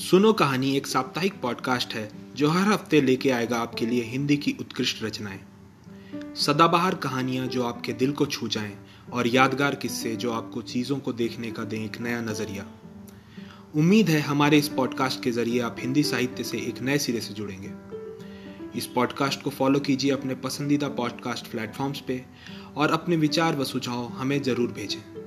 सुनो कहानी एक साप्ताहिक पॉडकास्ट है, जो हर हफ़्ते लेके आएगा आपके लिए हिंदी की उत्कृष्ट रचनाएँ। सदाबहार कहानियाँ जो आपके दिल को छू जाएँ और यादगार किस्से जो आपको चीज़ों को देखने का दें एक नया नज़रिया। उम्मीद है हमारे इस पॉडकास्ट के ज़रिए आप हिंदी साहित्य से एक नए सिरे से जुड़ेंगे। इस पॉडकास्ट को फॉलो कीजिए अपने पसंदीदा पॉडकास्ट प्लेटफॉर्म्स पे और अपने विचार व सुझाव हमें ज़रूर भेजें।